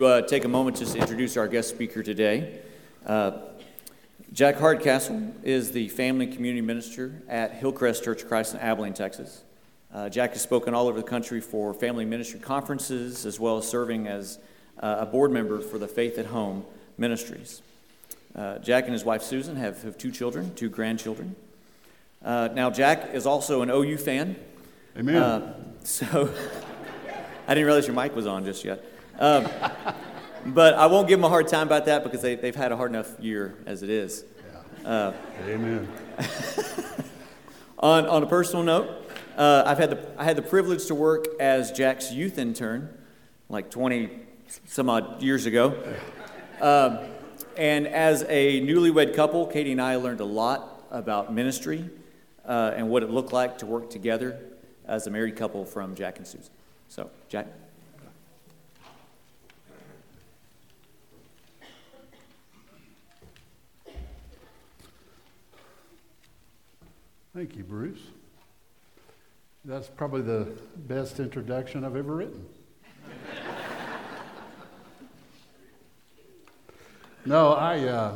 uh, take a moment just to introduce our guest speaker today. Uh, Jack Hardcastle is the family and community minister at Hillcrest Church of Christ in Abilene, Texas. Uh, Jack has spoken all over the country for family ministry conferences, as well as serving as uh, a board member for the Faith at Home Ministries. Uh, Jack and his wife Susan have, have two children, two grandchildren. Uh, now, Jack is also an OU fan. Amen. Uh, so, I didn't realize your mic was on just yet. Um, but I won't give them a hard time about that because they, they've had a hard enough year as it is. Uh, Amen. on, on a personal note, uh, I've had the, I had the privilege to work as Jack's youth intern like 20 some odd years ago. Um, and as a newlywed couple, Katie and I learned a lot about ministry uh, and what it looked like to work together as a married couple from Jack and Susan. So, Jack? Thank you, Bruce. That's probably the best introduction I've ever written. no, I, uh,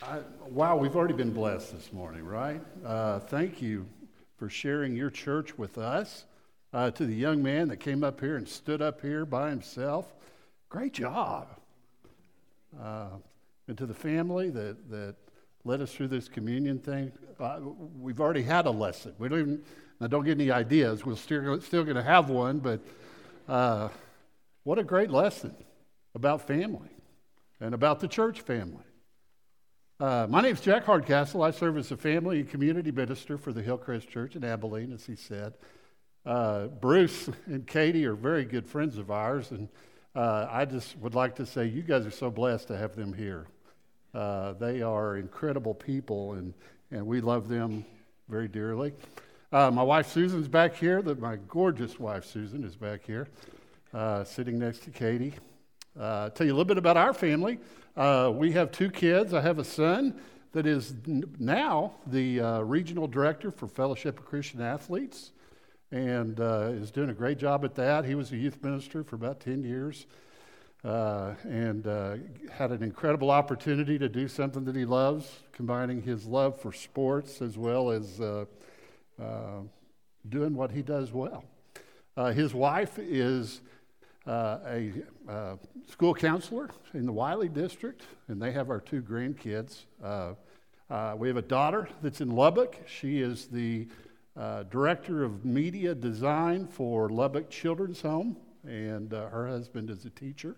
I, wow, we've already been blessed this morning, right? Uh, thank you for sharing your church with us. Uh, to the young man that came up here and stood up here by himself, great job. Uh, and to the family that, that led us through this communion thing. Uh, we've already had a lesson. We don't even, now don't get any ideas. We're still, still going to have one, but uh, what a great lesson about family and about the church family. Uh, my name is Jack Hardcastle. I serve as a family and community minister for the Hillcrest Church in Abilene, as he said. Uh, Bruce and Katie are very good friends of ours, and uh, I just would like to say you guys are so blessed to have them here. Uh, they are incredible people, and, and we love them very dearly. Uh, my wife Susan's back here. The, my gorgeous wife Susan is back here, uh, sitting next to Katie. Uh, tell you a little bit about our family. Uh, we have two kids. I have a son that is n- now the uh, regional director for Fellowship of Christian Athletes and is doing a great job at that. He was a youth minister for about 10 years uh, and uh, had an incredible opportunity to do something that he loves, combining his love for sports as well as uh, uh doing what he does well. Uh, his wife is uh, a school counselor in the Wylie district, and they have our two grandkids. we have a daughter that's in Lubbock. She is the director of media design for Lubbock Children's Home, and her husband is a teacher.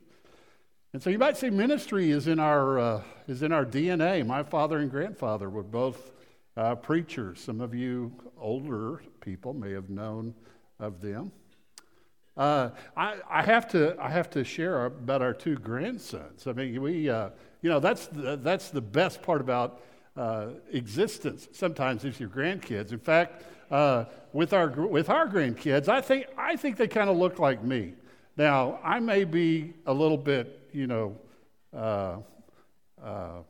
And so you might say ministry is in our, uh, is in our DNA. My father and grandfather were both uh, preachers. Some of you older people may have known of them. Uh, I, I, have to, I have to share about our two grandsons. I mean, we, uh, you know, that's the, that's the best part about uh, existence sometimes is your grandkids. In fact, uh, with, our, with our grandkids, I think, I think they kind of look like me. Now, I may be a little bit you know, uh, uh,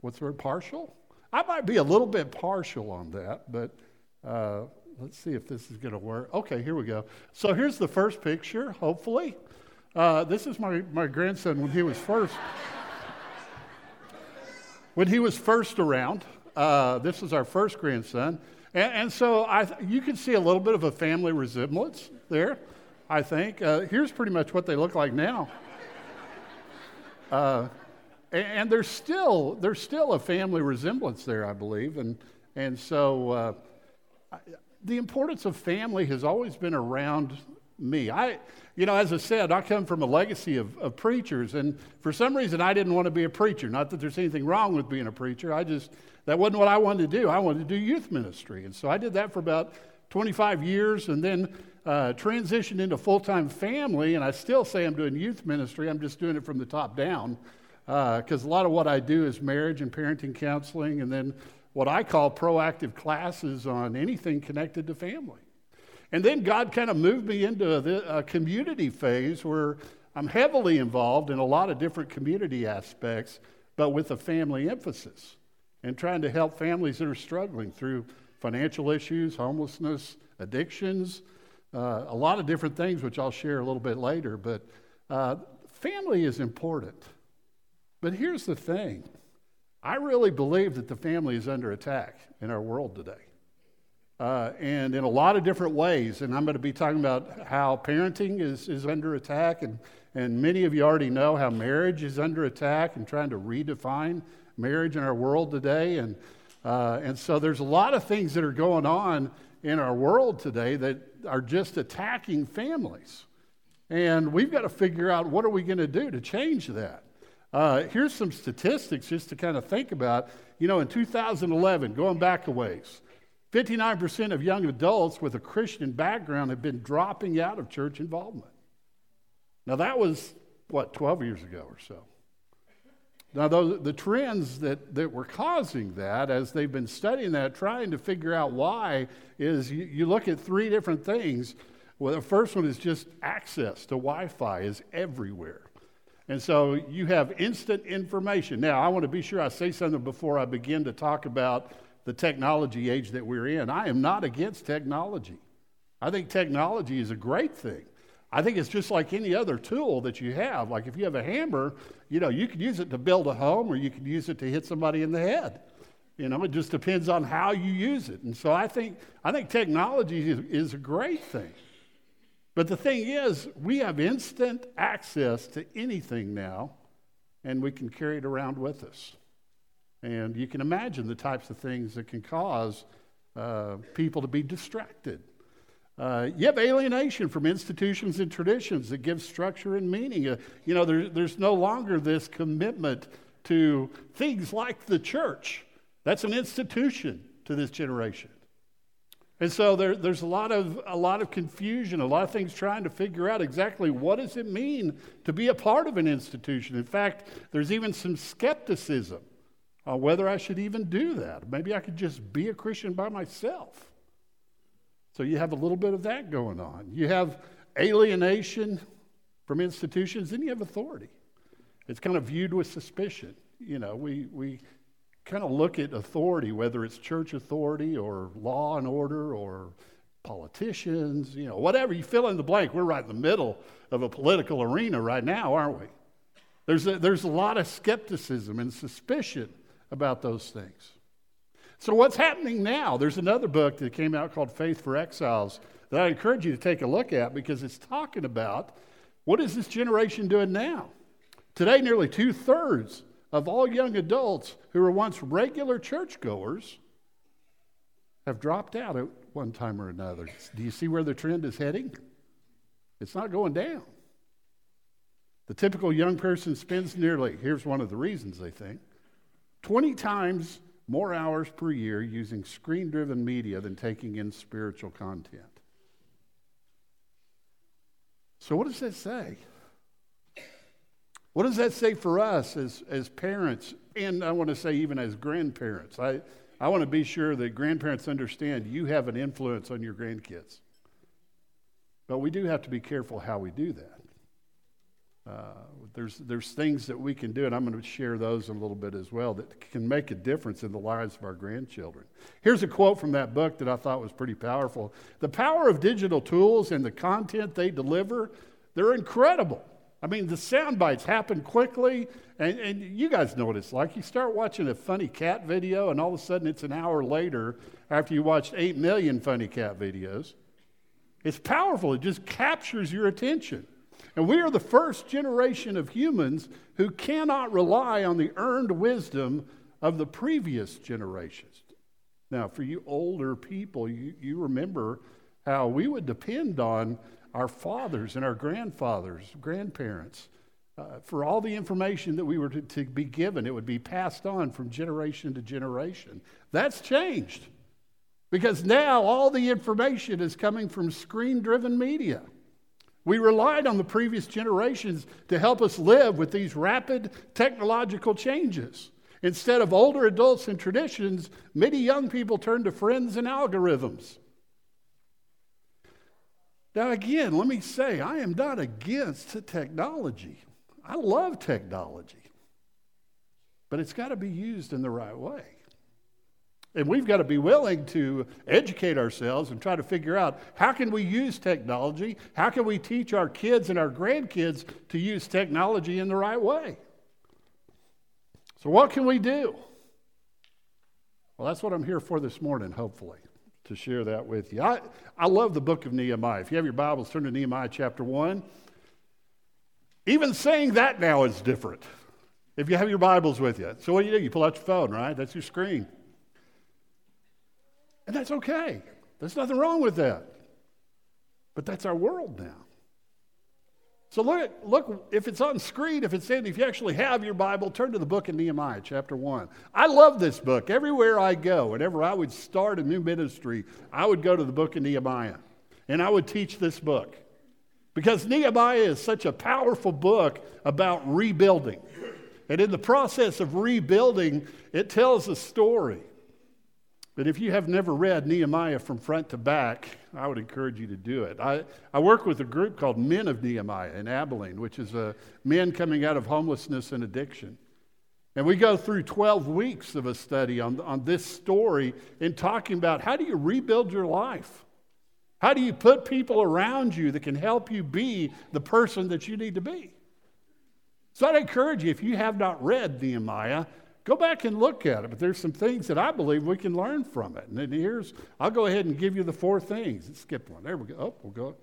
what's the word, partial? I might be a little bit partial on that, but uh, let's see if this is going to work. Okay, here we go. So here's the first picture, hopefully. Uh, this is my, my grandson when he was first. when he was first around, uh, this is our first grandson. And, and so I, you can see a little bit of a family resemblance there, I think. Uh, here's pretty much what they look like now. Uh, and there's still, there's still a family resemblance there, I believe. And, and so uh, the importance of family has always been around me. I, you know, as I said, I come from a legacy of, of preachers, and for some reason I didn't want to be a preacher. Not that there's anything wrong with being a preacher. I just, that wasn't what I wanted to do. I wanted to do youth ministry. And so I did that for about 25 years, and then uh, transitioned into full time family, and I still say I'm doing youth ministry. I'm just doing it from the top down because uh, a lot of what I do is marriage and parenting counseling, and then what I call proactive classes on anything connected to family. And then God kind of moved me into a, a community phase where I'm heavily involved in a lot of different community aspects, but with a family emphasis and trying to help families that are struggling through financial issues, homelessness, addictions, uh, a lot of different things, which I'll share a little bit later. But uh, family is important. But here's the thing I really believe that the family is under attack in our world today. Uh, and in a lot of different ways. And I'm going to be talking about how parenting is, is under attack. And, and many of you already know how marriage is under attack and trying to redefine marriage in our world today. And, uh, and so there's a lot of things that are going on in our world today that are just attacking families. And we've got to figure out what are we going to do to change that. Uh, here's some statistics just to kind of think about. You know, in 2011, going back a ways, 59% of young adults with a Christian background have been dropping out of church involvement. Now, that was, what, 12 years ago or so. Now, those, the trends that, that were causing that, as they've been studying that, trying to figure out why, is you, you look at three different things. Well, the first one is just access to Wi Fi is everywhere. And so you have instant information. Now, I want to be sure I say something before I begin to talk about the technology age that we're in. I am not against technology. I think technology is a great thing. I think it's just like any other tool that you have. Like if you have a hammer, you know, you could use it to build a home or you could use it to hit somebody in the head. You know, it just depends on how you use it. And so I think, I think technology is, is a great thing. But the thing is, we have instant access to anything now, and we can carry it around with us. And you can imagine the types of things that can cause uh, people to be distracted uh, you have alienation from institutions and traditions that give structure and meaning. Uh, you know, there, there's no longer this commitment to things like the church. That's an institution to this generation. And so there, there's a lot, of, a lot of confusion, a lot of things trying to figure out exactly what does it mean to be a part of an institution. In fact, there's even some skepticism on whether I should even do that. Maybe I could just be a Christian by myself. So you have a little bit of that going on. You have alienation from institutions, then you have authority. It's kind of viewed with suspicion. You know, we, we kind of look at authority, whether it's church authority or law and order or politicians, you know, whatever. You fill in the blank. We're right in the middle of a political arena right now, aren't we? There's a, there's a lot of skepticism and suspicion about those things. So, what's happening now? There's another book that came out called Faith for Exiles that I encourage you to take a look at because it's talking about what is this generation doing now? Today, nearly two thirds of all young adults who were once regular churchgoers have dropped out at one time or another. Do you see where the trend is heading? It's not going down. The typical young person spends nearly, here's one of the reasons they think, 20 times more hours per year using screen driven media than taking in spiritual content. So, what does that say? What does that say for us as, as parents, and I want to say even as grandparents? I, I want to be sure that grandparents understand you have an influence on your grandkids. But we do have to be careful how we do that. Uh, there's, there's things that we can do, and I'm going to share those in a little bit as well, that can make a difference in the lives of our grandchildren. Here's a quote from that book that I thought was pretty powerful. The power of digital tools and the content they deliver, they're incredible. I mean, the sound bites happen quickly, and, and you guys know what it's like. You start watching a funny cat video, and all of a sudden it's an hour later after you watched 8 million funny cat videos. It's powerful, it just captures your attention. And we are the first generation of humans who cannot rely on the earned wisdom of the previous generations. Now, for you older people, you, you remember how we would depend on our fathers and our grandfathers, grandparents, uh, for all the information that we were to, to be given. It would be passed on from generation to generation. That's changed because now all the information is coming from screen driven media. We relied on the previous generations to help us live with these rapid technological changes. Instead of older adults and traditions, many young people turn to friends and algorithms. Now, again, let me say, I am not against technology. I love technology. But it's got to be used in the right way. And we've got to be willing to educate ourselves and try to figure out how can we use technology? How can we teach our kids and our grandkids to use technology in the right way? So, what can we do? Well, that's what I'm here for this morning, hopefully, to share that with you. I, I love the book of Nehemiah. If you have your Bibles, turn to Nehemiah chapter 1. Even saying that now is different. If you have your Bibles with you. So, what do you do? You pull out your phone, right? That's your screen. And that's okay. There's nothing wrong with that. But that's our world now. So look, at, look, if it's on screen, if it's in, if you actually have your Bible, turn to the book of Nehemiah, chapter 1. I love this book. Everywhere I go, whenever I would start a new ministry, I would go to the book of Nehemiah and I would teach this book. Because Nehemiah is such a powerful book about rebuilding. And in the process of rebuilding, it tells a story. But if you have never read Nehemiah from front to back, I would encourage you to do it. I, I work with a group called Men of Nehemiah in Abilene, which is a men coming out of homelessness and addiction. And we go through 12 weeks of a study on, on this story and talking about how do you rebuild your life? How do you put people around you that can help you be the person that you need to be? So I'd encourage you, if you have not read Nehemiah, Go back and look at it, but there's some things that I believe we can learn from it. And then here's, I'll go ahead and give you the four things. Skip one. There we go. Oh, we'll go.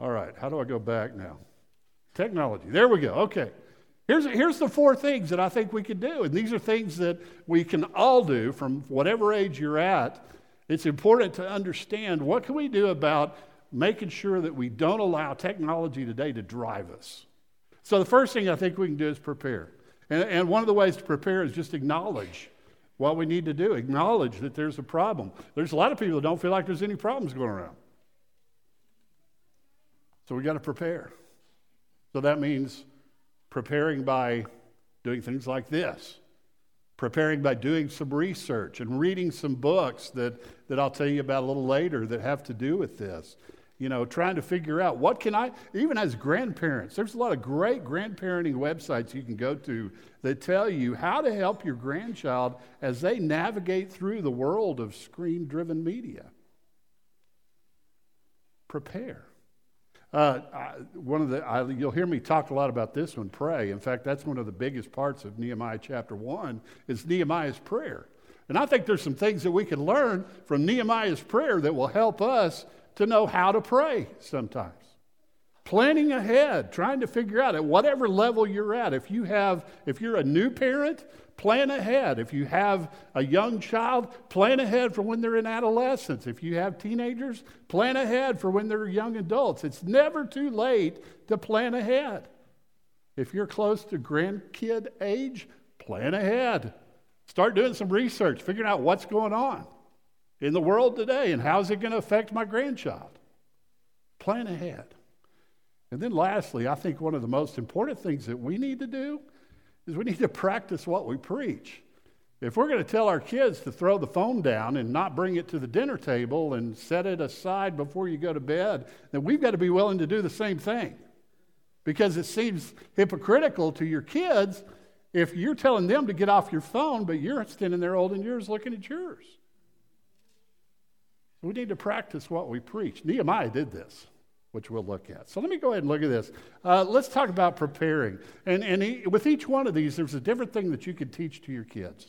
All right, how do I go back now? Technology. There we go. Okay. Here's, here's the four things that I think we could do. And these are things that we can all do from whatever age you're at. It's important to understand what can we do about making sure that we don't allow technology today to drive us. So the first thing I think we can do is prepare. And, and one of the ways to prepare is just acknowledge what we need to do, acknowledge that there's a problem. There's a lot of people that don't feel like there's any problems going around. So we've got to prepare. So that means preparing by doing things like this, preparing by doing some research and reading some books that, that I'll tell you about a little later that have to do with this you know, trying to figure out what can I, even as grandparents, there's a lot of great grandparenting websites you can go to that tell you how to help your grandchild as they navigate through the world of screen driven media. Prepare. Uh, I, one of the I, you'll hear me talk a lot about this one. Pray. In fact, that's one of the biggest parts of Nehemiah chapter one is Nehemiah's prayer. And I think there's some things that we can learn from Nehemiah's prayer that will help us to know how to pray sometimes. Planning ahead, trying to figure out at whatever level you're at. If you have, if you're a new parent, plan ahead. If you have a young child, plan ahead for when they're in adolescence. If you have teenagers, plan ahead for when they're young adults. It's never too late to plan ahead. If you're close to grandkid age, plan ahead. Start doing some research, figuring out what's going on in the world today and how's it going to affect my grandchild? Plan ahead. And then, lastly, I think one of the most important things that we need to do is we need to practice what we preach. If we're going to tell our kids to throw the phone down and not bring it to the dinner table and set it aside before you go to bed, then we've got to be willing to do the same thing. Because it seems hypocritical to your kids if you're telling them to get off your phone, but you're standing there holding yours looking at yours. We need to practice what we preach. Nehemiah did this, which we'll look at. So let me go ahead and look at this. Uh, let's talk about preparing. And, and he, with each one of these, there's a different thing that you could teach to your kids.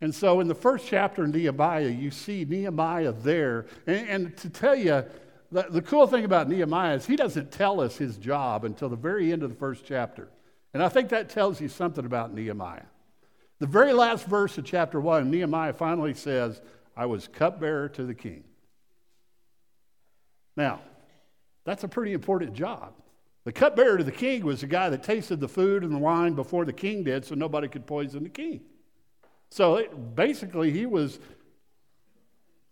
And so in the first chapter of Nehemiah, you see Nehemiah there. And, and to tell you, the, the cool thing about Nehemiah is he doesn't tell us his job until the very end of the first chapter. And I think that tells you something about Nehemiah. The very last verse of chapter 1, Nehemiah finally says, I was cupbearer to the king. Now, that's a pretty important job. The cupbearer to the king was the guy that tasted the food and the wine before the king did so nobody could poison the king. So it, basically, he was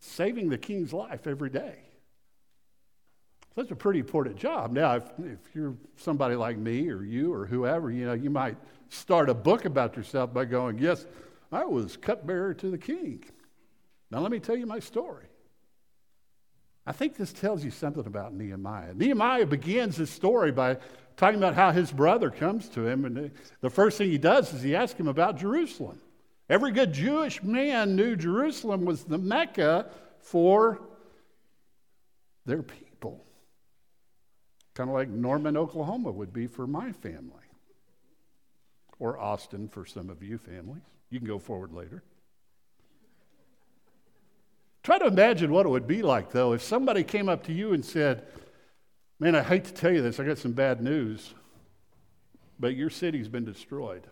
saving the king's life every day. So that's a pretty important job. Now, if, if you're somebody like me or you or whoever, you know, you might start a book about yourself by going, Yes, I was cupbearer to the king. Now, let me tell you my story. I think this tells you something about Nehemiah. Nehemiah begins his story by talking about how his brother comes to him, and the first thing he does is he asks him about Jerusalem. Every good Jewish man knew Jerusalem was the Mecca for their people. Kind of like Norman, Oklahoma would be for my family, or Austin for some of you families. You can go forward later. Try to imagine what it would be like, though, if somebody came up to you and said, Man, I hate to tell you this, I got some bad news, but your city's been destroyed.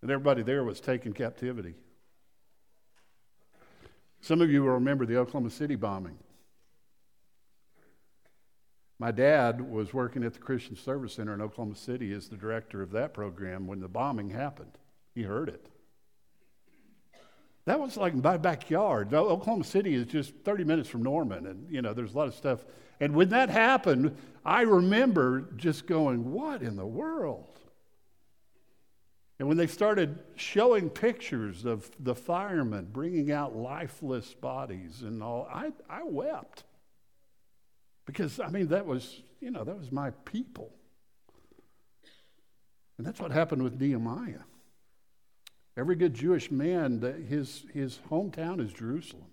And everybody there was taken captivity. Some of you will remember the Oklahoma City bombing. My dad was working at the Christian Service Center in Oklahoma City as the director of that program when the bombing happened. He heard it. That was like my backyard. Oklahoma City is just 30 minutes from Norman, and you know, there's a lot of stuff. And when that happened, I remember just going, What in the world? And when they started showing pictures of the firemen bringing out lifeless bodies and all, I, I wept. Because, I mean, that was, you know, that was my people. And that's what happened with Nehemiah. Every good Jewish man, his, his hometown is Jerusalem.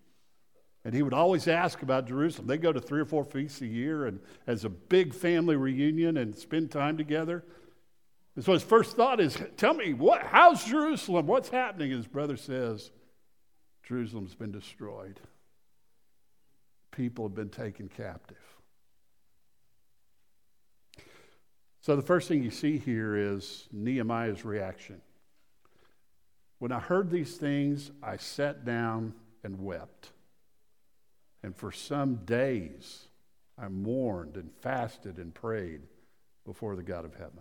And he would always ask about Jerusalem. They go to three or four feasts a year and as a big family reunion and spend time together. And so his first thought is, tell me, what, how's Jerusalem? What's happening? His brother says, Jerusalem's been destroyed. People have been taken captive. So the first thing you see here is Nehemiah's reaction. When I heard these things, I sat down and wept. And for some days, I mourned and fasted and prayed before the God of heaven.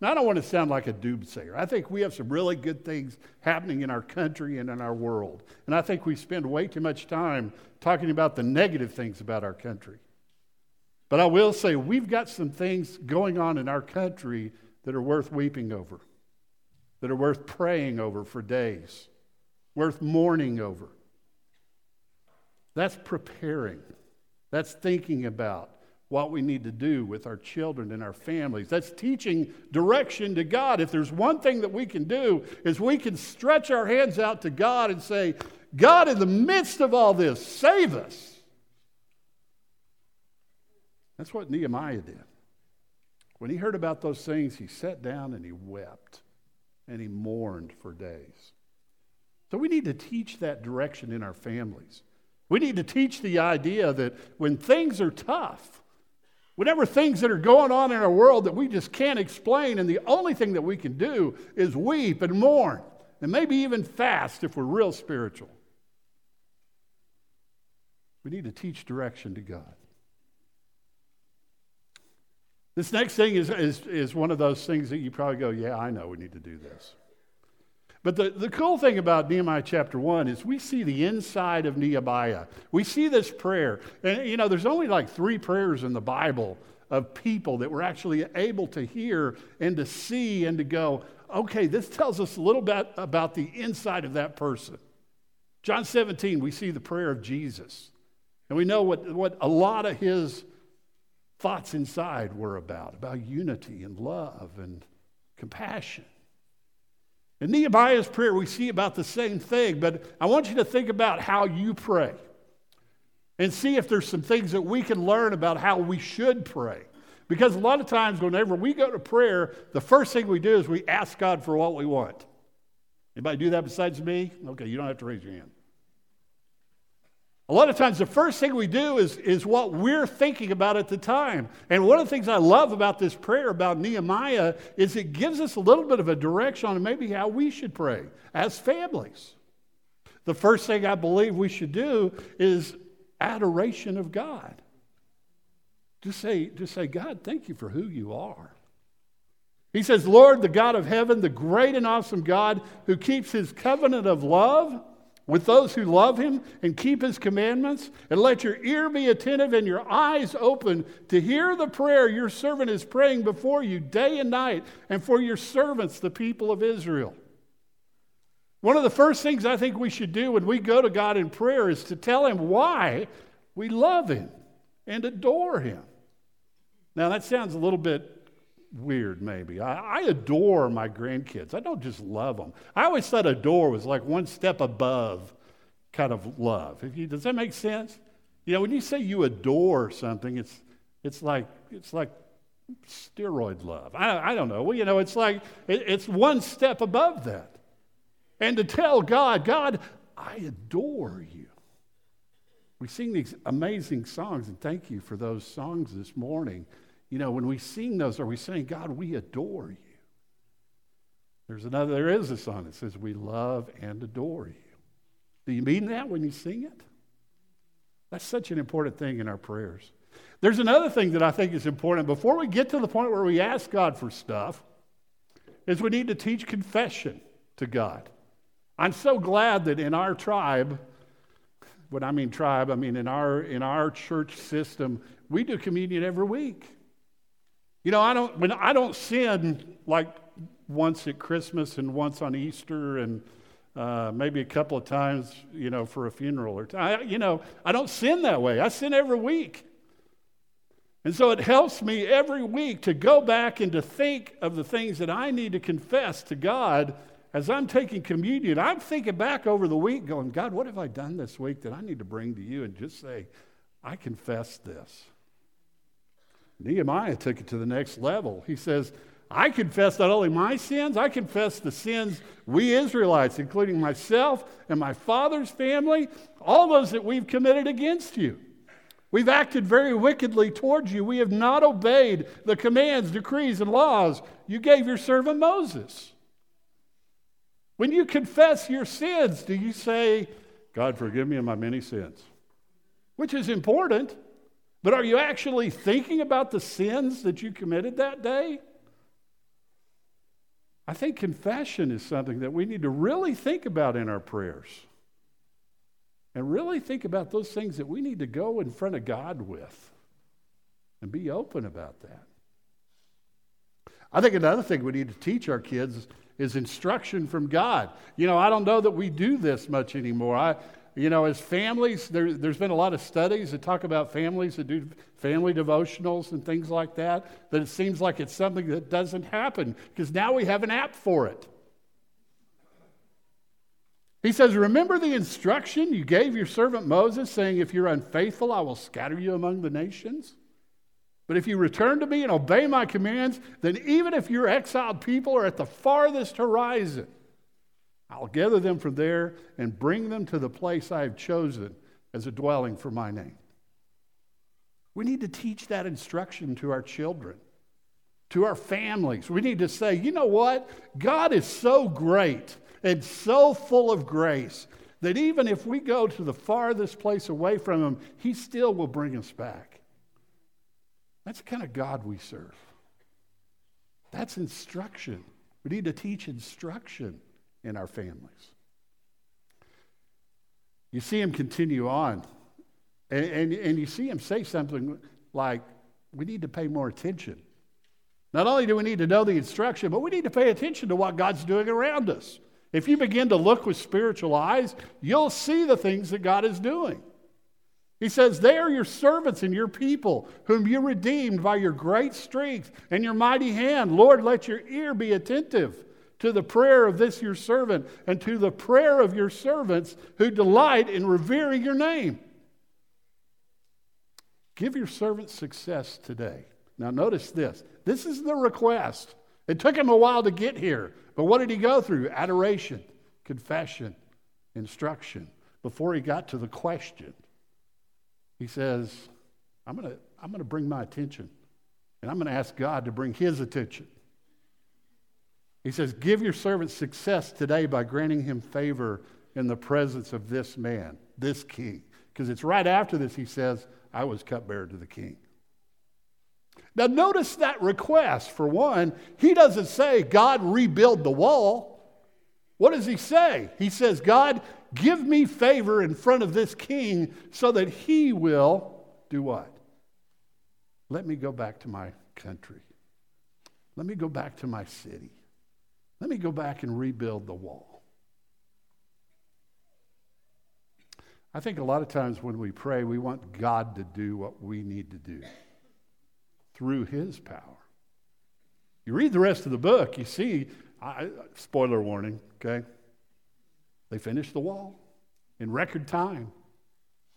Now, I don't want to sound like a doomsayer. I think we have some really good things happening in our country and in our world. And I think we spend way too much time talking about the negative things about our country. But I will say, we've got some things going on in our country that are worth weeping over, that are worth praying over for days, worth mourning over. That's preparing, that's thinking about what we need to do with our children and our families. That's teaching direction to God. If there's one thing that we can do is we can stretch our hands out to God and say, God, in the midst of all this, save us. That's what Nehemiah did. When he heard about those things, he sat down and he wept and he mourned for days. So we need to teach that direction in our families. We need to teach the idea that when things are tough, whenever things that are going on in our world that we just can't explain, and the only thing that we can do is weep and mourn, and maybe even fast if we're real spiritual. We need to teach direction to God. This next thing is, is, is one of those things that you probably go, yeah, I know we need to do this. But the, the cool thing about Nehemiah chapter 1 is we see the inside of Nehemiah. We see this prayer. And, you know, there's only like three prayers in the Bible of people that were actually able to hear and to see and to go, okay, this tells us a little bit about the inside of that person. John 17, we see the prayer of Jesus. And we know what, what a lot of his thoughts inside were about about unity and love and compassion. In Nehemiah's prayer, we see about the same thing, but I want you to think about how you pray and see if there's some things that we can learn about how we should pray. Because a lot of times, whenever we go to prayer, the first thing we do is we ask God for what we want. Anybody do that besides me? Okay, you don't have to raise your hand. A lot of times, the first thing we do is, is what we're thinking about at the time. And one of the things I love about this prayer about Nehemiah is it gives us a little bit of a direction on maybe how we should pray as families. The first thing I believe we should do is adoration of God. Just say, just say, God, thank you for who you are. He says, Lord, the God of heaven, the great and awesome God who keeps his covenant of love with those who love him and keep his commandments. And let your ear be attentive and your eyes open to hear the prayer your servant is praying before you day and night and for your servants, the people of Israel. One of the first things I think we should do when we go to God in prayer is to tell him why we love him and adore him. Now, that sounds a little bit weird, maybe. I, I, adore my grandkids. I don't just love them. I always thought adore was like one step above kind of love. You, does that make sense? You know, when you say you adore something, it's, it's, like, it's like steroid love. I, I don't know. Well, you know, it's like it, it's one step above that. And to tell God, God, I adore you. We sing these amazing songs, and thank you for those songs this morning. You know, when we sing those, are we saying, God, we adore you? There's another, there is a song that says, We love and adore you. Do you mean that when you sing it? That's such an important thing in our prayers. There's another thing that I think is important before we get to the point where we ask God for stuff, is we need to teach confession to God. I'm so glad that in our tribe, when I mean tribe, I mean in our in our church system, we do communion every week. You know, I don't when I don't sin like once at Christmas and once on Easter and uh, maybe a couple of times, you know, for a funeral or t- you know, I don't sin that way. I sin every week. And so it helps me every week to go back and to think of the things that I need to confess to God as I'm taking communion. I'm thinking back over the week, going, God, what have I done this week that I need to bring to you and just say, I confess this. Nehemiah took it to the next level. He says, I confess not only my sins, I confess the sins we Israelites, including myself and my father's family, all those that we've committed against you. We've acted very wickedly towards you. We have not obeyed the commands, decrees, and laws you gave your servant Moses. When you confess your sins, do you say, God, forgive me of my many sins? Which is important, but are you actually thinking about the sins that you committed that day? I think confession is something that we need to really think about in our prayers. And really think about those things that we need to go in front of God with and be open about that. I think another thing we need to teach our kids is instruction from God. You know, I don't know that we do this much anymore. I, you know, as families, there, has been a lot of studies that talk about families that do family devotionals and things like that, that it seems like it's something that doesn't happen because now we have an app for it. He says, Remember the instruction you gave your servant Moses, saying, If you're unfaithful, I will scatter you among the nations? But if you return to me and obey my commands, then even if your exiled people are at the farthest horizon, I'll gather them from there and bring them to the place I have chosen as a dwelling for my name. We need to teach that instruction to our children, to our families. We need to say, you know what? God is so great and so full of grace that even if we go to the farthest place away from Him, He still will bring us back. That's the kind of God we serve. That's instruction. We need to teach instruction in our families. You see him continue on, and, and, and you see him say something like, We need to pay more attention. Not only do we need to know the instruction, but we need to pay attention to what God's doing around us. If you begin to look with spiritual eyes, you'll see the things that God is doing. He says, They are your servants and your people, whom you redeemed by your great strength and your mighty hand. Lord, let your ear be attentive to the prayer of this your servant and to the prayer of your servants who delight in revering your name. Give your servant success today. Now, notice this. This is the request. It took him a while to get here, but what did he go through? Adoration, confession, instruction, before he got to the question. He says, I'm going to I'm going to bring my attention, and I'm going to ask God to bring his attention. He says, Give your servant success today by granting him favor in the presence of this man, this king. Because it's right after this he says, I was cupbearer to the king. Now, notice that request. For one, he doesn't say, God, rebuild the wall. What does he say? He says, God, give me favor in front of this king so that he will do what? Let me go back to my country. Let me go back to my city. Let me go back and rebuild the wall. I think a lot of times when we pray, we want God to do what we need to do through His power. You read the rest of the book, you see, I, spoiler warning, okay? They finished the wall in record time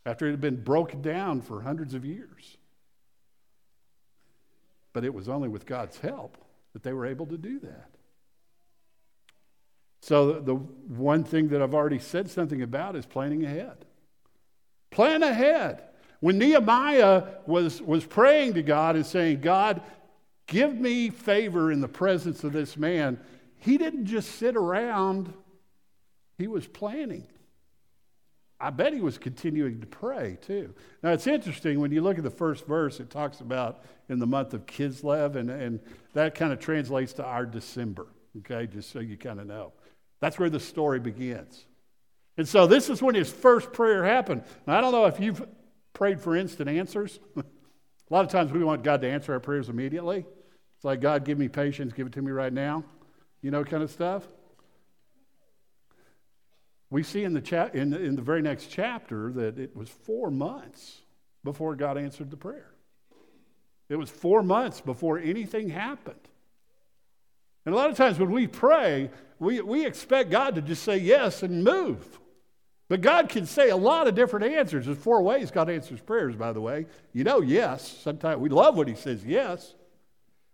after it had been broken down for hundreds of years. But it was only with God's help that they were able to do that. So, the one thing that I've already said something about is planning ahead. Plan ahead. When Nehemiah was, was praying to God and saying, God, give me favor in the presence of this man, he didn't just sit around, he was planning. I bet he was continuing to pray too. Now it's interesting when you look at the first verse, it talks about in the month of Kislev, and, and that kind of translates to our December, okay, just so you kind of know. That's where the story begins. And so this is when his first prayer happened. Now, I don't know if you've prayed for instant answers. a lot of times we want God to answer our prayers immediately. It's like, God, give me patience, give it to me right now, you know, kind of stuff. We see in the, cha- in, the, in the very next chapter that it was four months before God answered the prayer. It was four months before anything happened. And a lot of times when we pray, we, we expect God to just say yes and move. But God can say a lot of different answers. There's four ways God answers prayers, by the way. You know, yes. Sometimes we love when He says yes.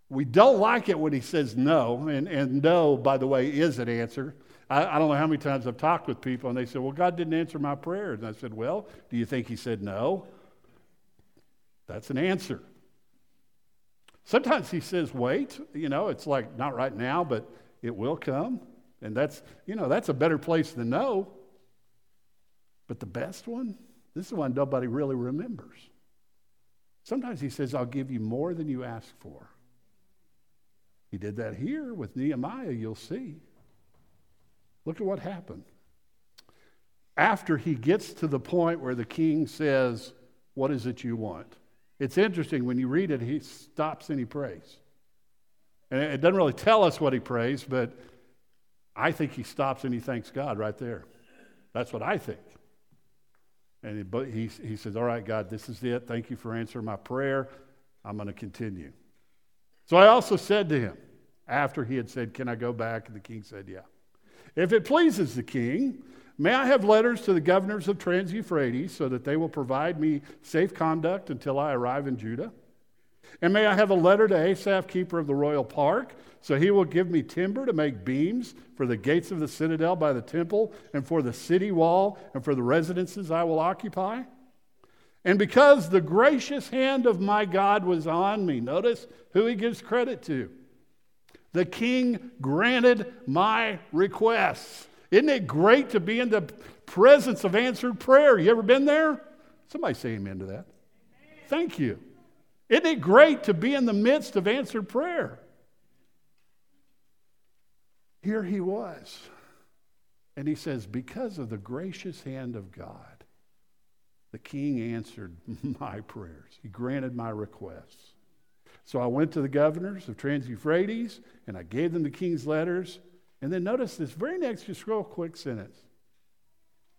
We don't like it when He says no. And, and no, by the way, is an answer. I, I don't know how many times I've talked with people and they said, Well, God didn't answer my prayers. And I said, Well, do you think He said no? That's an answer. Sometimes he says, wait, you know, it's like not right now, but it will come. And that's, you know, that's a better place than no. But the best one, this is one nobody really remembers. Sometimes he says, I'll give you more than you ask for. He did that here with Nehemiah, you'll see. Look at what happened. After he gets to the point where the king says, What is it you want? It's interesting when you read it, he stops and he prays. And it doesn't really tell us what he prays, but I think he stops and he thanks God right there. That's what I think. And he, but he, he says, All right, God, this is it. Thank you for answering my prayer. I'm going to continue. So I also said to him, after he had said, Can I go back? And the king said, Yeah. If it pleases the king, May I have letters to the governors of Trans Euphrates so that they will provide me safe conduct until I arrive in Judah? And may I have a letter to Asaph, keeper of the royal park, so he will give me timber to make beams for the gates of the citadel by the temple, and for the city wall, and for the residences I will occupy? And because the gracious hand of my God was on me, notice who he gives credit to. The king granted my requests. Isn't it great to be in the presence of answered prayer? You ever been there? Somebody say amen to that. Thank you. Isn't it great to be in the midst of answered prayer? Here he was. And he says, Because of the gracious hand of God, the king answered my prayers. He granted my requests. So I went to the governors of Trans Euphrates and I gave them the king's letters and then notice this very next, just real quick sentence.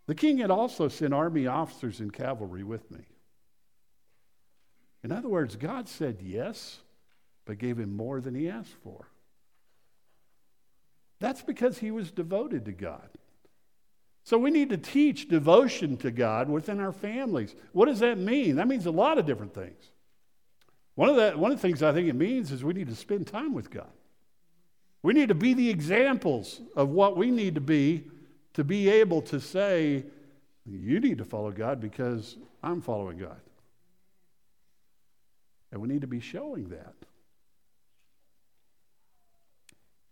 The king had also sent army officers and cavalry with me. In other words, God said yes, but gave him more than he asked for. That's because he was devoted to God. So we need to teach devotion to God within our families. What does that mean? That means a lot of different things. One of, the, one of the things I think it means is we need to spend time with God. We need to be the examples of what we need to be to be able to say, You need to follow God because I'm following God. And we need to be showing that.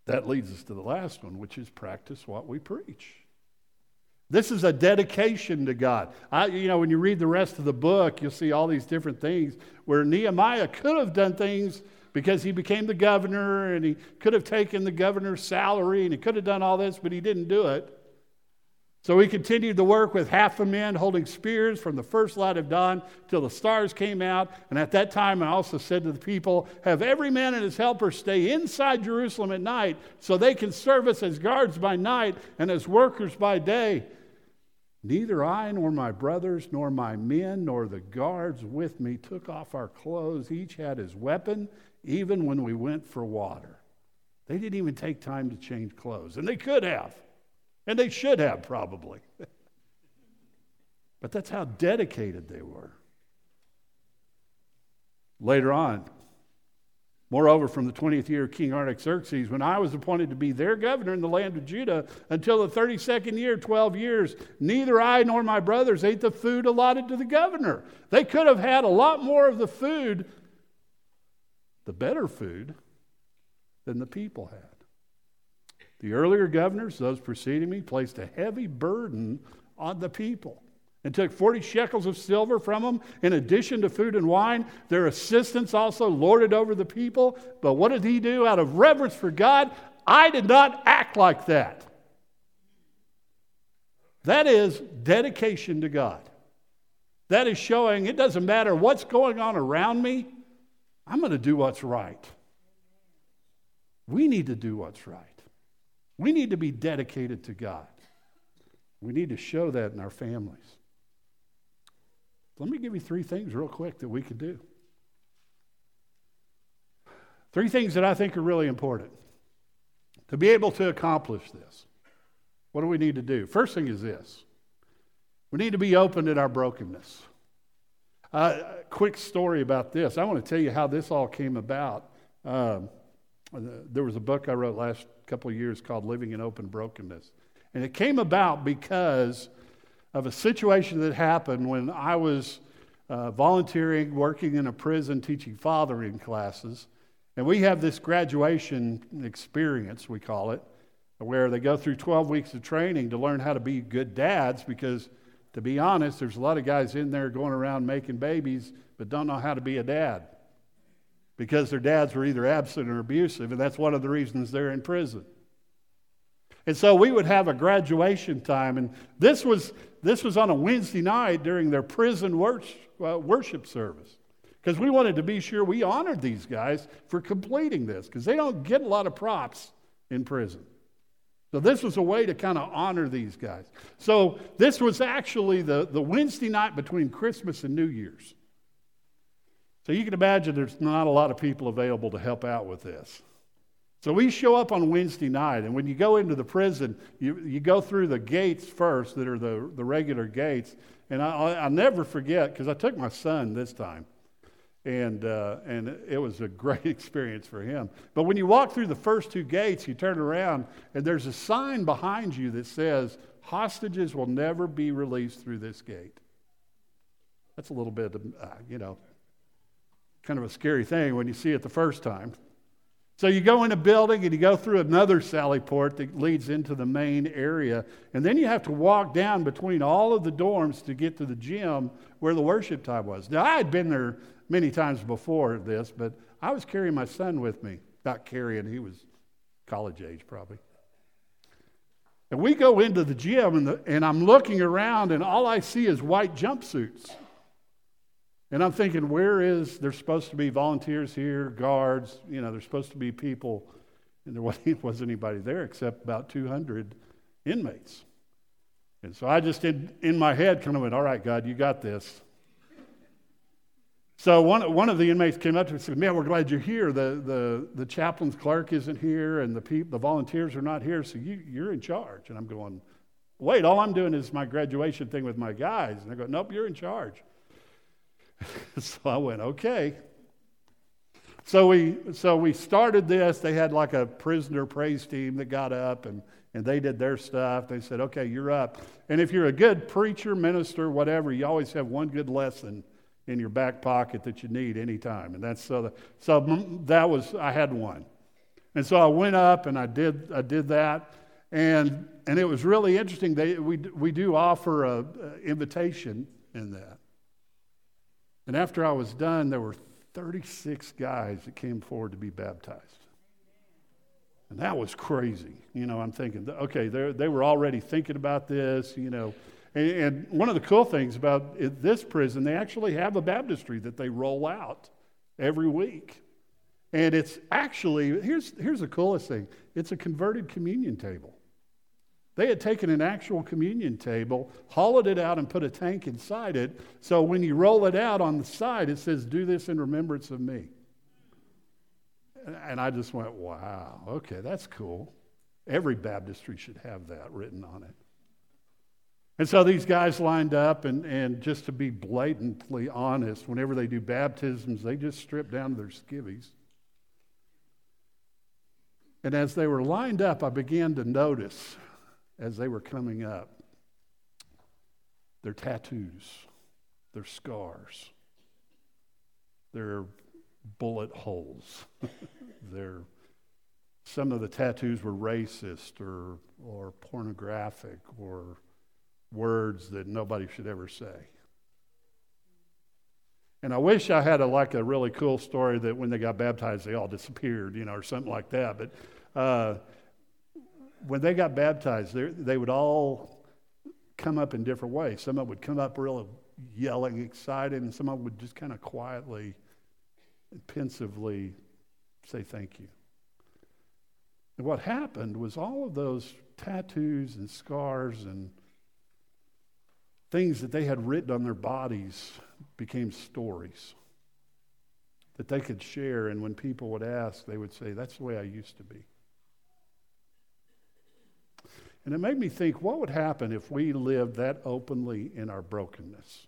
That leads us to the last one, which is practice what we preach. This is a dedication to God. I, you know, when you read the rest of the book, you'll see all these different things where Nehemiah could have done things because he became the governor and he could have taken the governor's salary and he could have done all this, but he didn't do it. So he continued to work with half the men holding spears from the first light of dawn till the stars came out. And at that time, I also said to the people, Have every man and his helper stay inside Jerusalem at night so they can serve us as guards by night and as workers by day. Neither I nor my brothers nor my men nor the guards with me took off our clothes. Each had his weapon even when we went for water. They didn't even take time to change clothes, and they could have, and they should have probably. but that's how dedicated they were. Later on, Moreover, from the 20th year of King Artaxerxes, when I was appointed to be their governor in the land of Judah until the 32nd year, 12 years, neither I nor my brothers ate the food allotted to the governor. They could have had a lot more of the food, the better food, than the people had. The earlier governors, those preceding me, placed a heavy burden on the people and took 40 shekels of silver from them in addition to food and wine. Their assistants also lorded over the people. But what did he do out of reverence for God? I did not act like that. That is dedication to God. That is showing it doesn't matter what's going on around me, I'm going to do what's right. We need to do what's right. We need to be dedicated to God. We need to show that in our families. Let me give you three things real quick that we could do. Three things that I think are really important to be able to accomplish this. What do we need to do? First thing is this we need to be open in our brokenness. Uh, quick story about this. I want to tell you how this all came about. Um, there was a book I wrote last couple of years called Living in Open Brokenness. And it came about because of a situation that happened when I was uh, volunteering, working in a prison, teaching fathering classes. And we have this graduation experience, we call it, where they go through 12 weeks of training to learn how to be good dads because, to be honest, there's a lot of guys in there going around making babies but don't know how to be a dad because their dads were either absent or abusive, and that's one of the reasons they're in prison. And so we would have a graduation time, and this was, this was on a Wednesday night during their prison uh, worship service. Because we wanted to be sure we honored these guys for completing this, because they don't get a lot of props in prison. So this was a way to kind of honor these guys. So this was actually the, the Wednesday night between Christmas and New Year's. So you can imagine there's not a lot of people available to help out with this. So we show up on Wednesday night, and when you go into the prison, you, you go through the gates first that are the, the regular gates. And I, will never forget, because I took my son this time, and, uh, and it was a great experience for him. But when you walk through the first two gates, you turn around, and there's a sign behind you that says, Hostages will never be released through this gate. That's a little bit, uh, you know, kind of a scary thing when you see it the first time. So you go in a building and you go through another sally port that leads into the main area. And then you have to walk down between all of the dorms to get to the gym where the worship time was. Now, I had been there many times before this, but I was carrying my son with me. Not carrying, he was college age probably. And we go into the gym, and, the, and I'm looking around, and all I see is white jumpsuits. And I'm thinking, where is, there's supposed to be volunteers here, guards, you know, there's supposed to be people. And there wasn't, anybody there except about 200 inmates. And so I just, in, in my head, kind of went, all right, God, you got this. So one, one of the inmates came up to me and said, man, we're glad you're here. The, the, the chaplain's clerk isn't here and the, peop, the volunteers are not here, so you, you're in charge. And I'm going, wait, all I'm doing is my graduation thing with my guys. And they go, nope, you're in charge. so I went, okay. So we, so we started this. They had like a prisoner praise team that got up and, and they did their stuff. They said, okay, you're up. And if you're a good preacher, minister, whatever, you always have one good lesson in your back pocket that you need anytime. And that's so, so that was, I had one. And so I went up and I did, I did that. And, and it was really interesting. They, we, we do offer a, a invitation in that. And after I was done, there were 36 guys that came forward to be baptized. And that was crazy. You know, I'm thinking, okay, they were already thinking about this, you know. And, and one of the cool things about this prison, they actually have a baptistry that they roll out every week. And it's actually, here's, here's the coolest thing it's a converted communion table. They had taken an actual communion table, hollowed it out, and put a tank inside it. So when you roll it out on the side, it says, Do this in remembrance of me. And I just went, wow, okay, that's cool. Every baptistry should have that written on it. And so these guys lined up, and, and just to be blatantly honest, whenever they do baptisms, they just strip down their skivvies. And as they were lined up, I began to notice as they were coming up their tattoos, their scars, their bullet holes, their some of the tattoos were racist or, or pornographic or words that nobody should ever say. And I wish I had a, like a really cool story that when they got baptized, they all disappeared, you know, or something like that. But uh, when they got baptized, they would all come up in different ways. Some of them would come up real yelling, excited, and some of them would just kind of quietly, pensively say thank you. And what happened was all of those tattoos and scars and things that they had written on their bodies became stories that they could share. And when people would ask, they would say, That's the way I used to be. And it made me think what would happen if we lived that openly in our brokenness?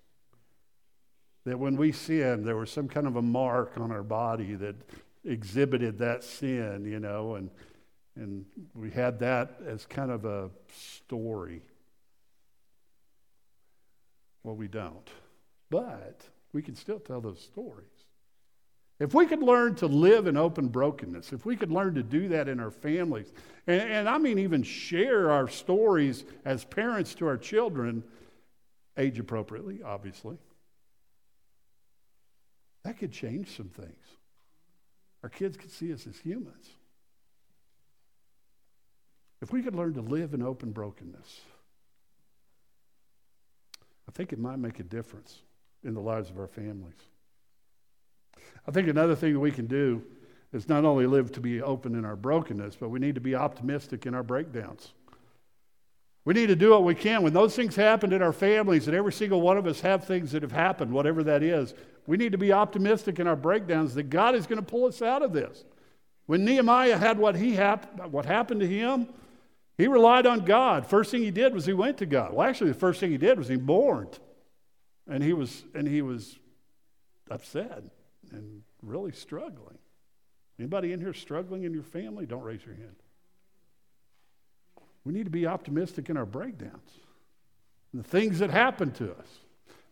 That when we sinned, there was some kind of a mark on our body that exhibited that sin, you know, and, and we had that as kind of a story. Well, we don't. But we can still tell those stories. If we could learn to live in open brokenness, if we could learn to do that in our families, and, and, I mean even share our stories as parents to our children, age appropriately, obviously, that could change some things. Our kids could see us as humans. If we could learn to live in open brokenness, I think it might make a difference in the lives of our families. I think another thing we can do is not only live to be open in our brokenness, but we need to be optimistic in our breakdowns. We need to do what we can. When those things happen in our families, and every single one of us have things that have happened, whatever that is, we need to be optimistic in our breakdowns that God is going to pull us out of this. When Nehemiah had what, he hap- what happened to him, he relied on God. First thing he did was he went to God. Well, actually, the first thing he did was he mourned. And he was, and he was upset and really struggling. Anybody in here struggling in your family? Don't raise your hand. We need to be optimistic in our breakdowns the things that happen to us.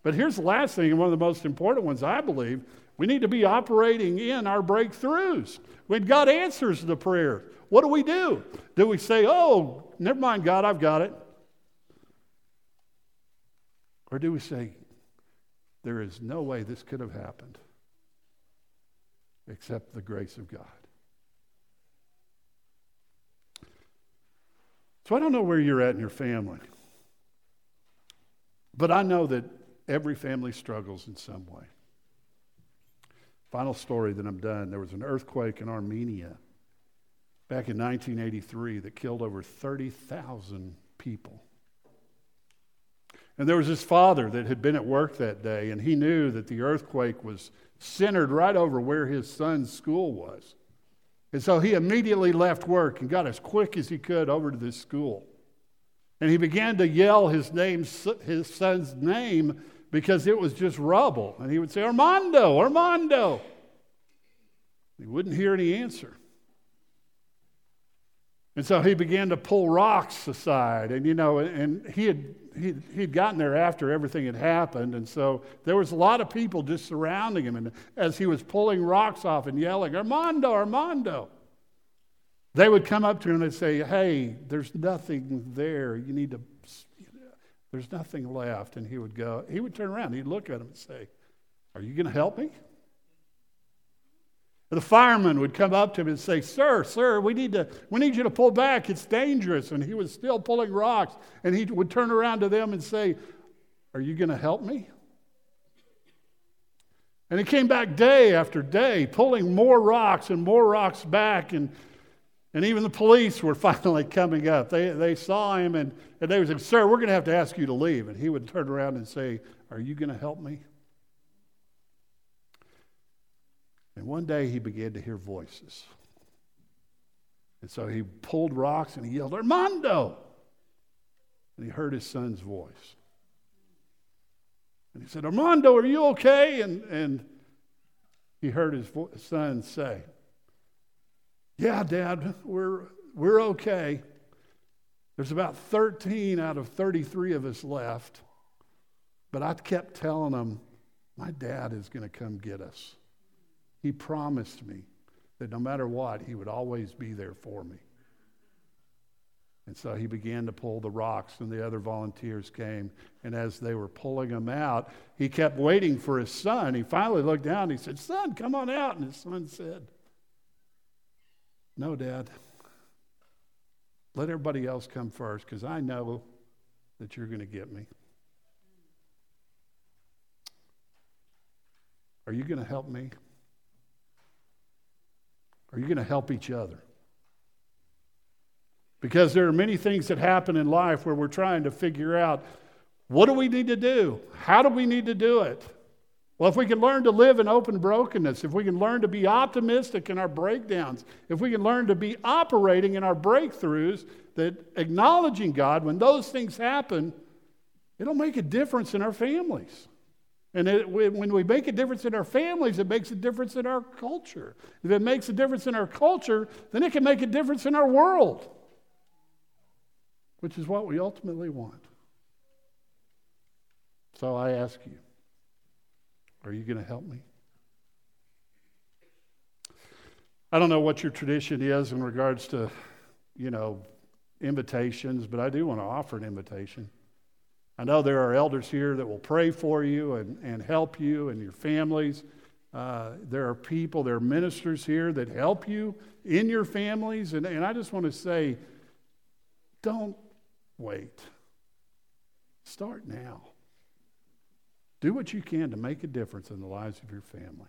But here's the last thing, and one of the most important ones, I believe. We need to be operating in our breakthroughs. When God answers the prayer, what do we do? Do we say, oh, never mind, God, I've got it? Or do we say, there is no way this could have happened except the grace of God? So I don't know where you're at in your family, but I know that every family struggles in some way. Final story, then I'm done. There was an earthquake in Armenia back in 1983 that killed over 30,000 people. And there was his father that had been at work that day, and he knew that the earthquake was centered right over where his son's school was. And so he immediately left work and got as quick as he could over to this school. And he began to yell his name, his son's name, because it was just rubble. And he would say, Armando, Armando. He wouldn't hear any answer. And so he began to pull rocks aside. And, you know, and he had, he'd, he'd gotten there after everything had happened. And so there was a lot of people just surrounding him. And as he was pulling rocks off and yelling, Armando, Armando, they would come up to him and say, Hey, there's nothing there. You need to, there's nothing left. And he would go, he would turn around, he'd look at him and say, Are you going to help me? The fireman would come up to him and say, Sir, sir, we need, to, we need you to pull back. It's dangerous. And he was still pulling rocks. And he would turn around to them and say, Are you going to help me? And he came back day after day, pulling more rocks and more rocks back. And, and even the police were finally coming up. They, they saw him and, and they would say, Sir, we're going to have to ask you to leave. And he would turn around and say, Are you going to help me? And one day he began to hear voices. And so he pulled rocks and he yelled, Armando! And he heard his son's voice. And he said, Armando, are you okay? And, and he heard his vo- son say, Yeah, Dad, we're, we're okay. There's about 13 out of 33 of us left. But I kept telling him, My dad is going to come get us. He promised me that no matter what, he would always be there for me. And so he began to pull the rocks, and the other volunteers came. And as they were pulling him out, he kept waiting for his son. He finally looked down and he said, Son, come on out. And his son said, No, Dad. Let everybody else come first because I know that you're going to get me. Are you going to help me? Are you going to help each other? Because there are many things that happen in life where we're trying to figure out what do we need to do? How do we need to do it? Well, if we can learn to live in open brokenness, if we can learn to be optimistic in our breakdowns, if we can learn to be operating in our breakthroughs, that acknowledging God, when those things happen, it'll make a difference in our families. And it, when we make a difference in our families, it makes a difference in our culture. If it makes a difference in our culture, then it can make a difference in our world which is what we ultimately want. So I ask you, are you going to help me? I don't know what your tradition is in regards to, you know, invitations, but I do want to offer an invitation. I know there are elders here that will pray for you and, and help you and your families. Uh, there are people, there are ministers here that help you in your families. And, and I just want to say, don't wait. Start now. Do what you can to make a difference in the lives of your family.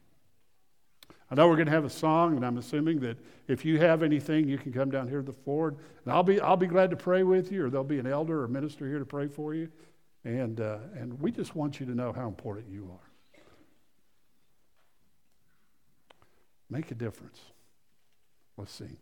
I know we're going to have a song, and I'm assuming that if you have anything, you can come down here to the Ford, and I'll be I'll be glad to pray with you, or there'll be an elder or minister here to pray for you, and uh, and we just want you to know how important you are. Make a difference. Let's sing.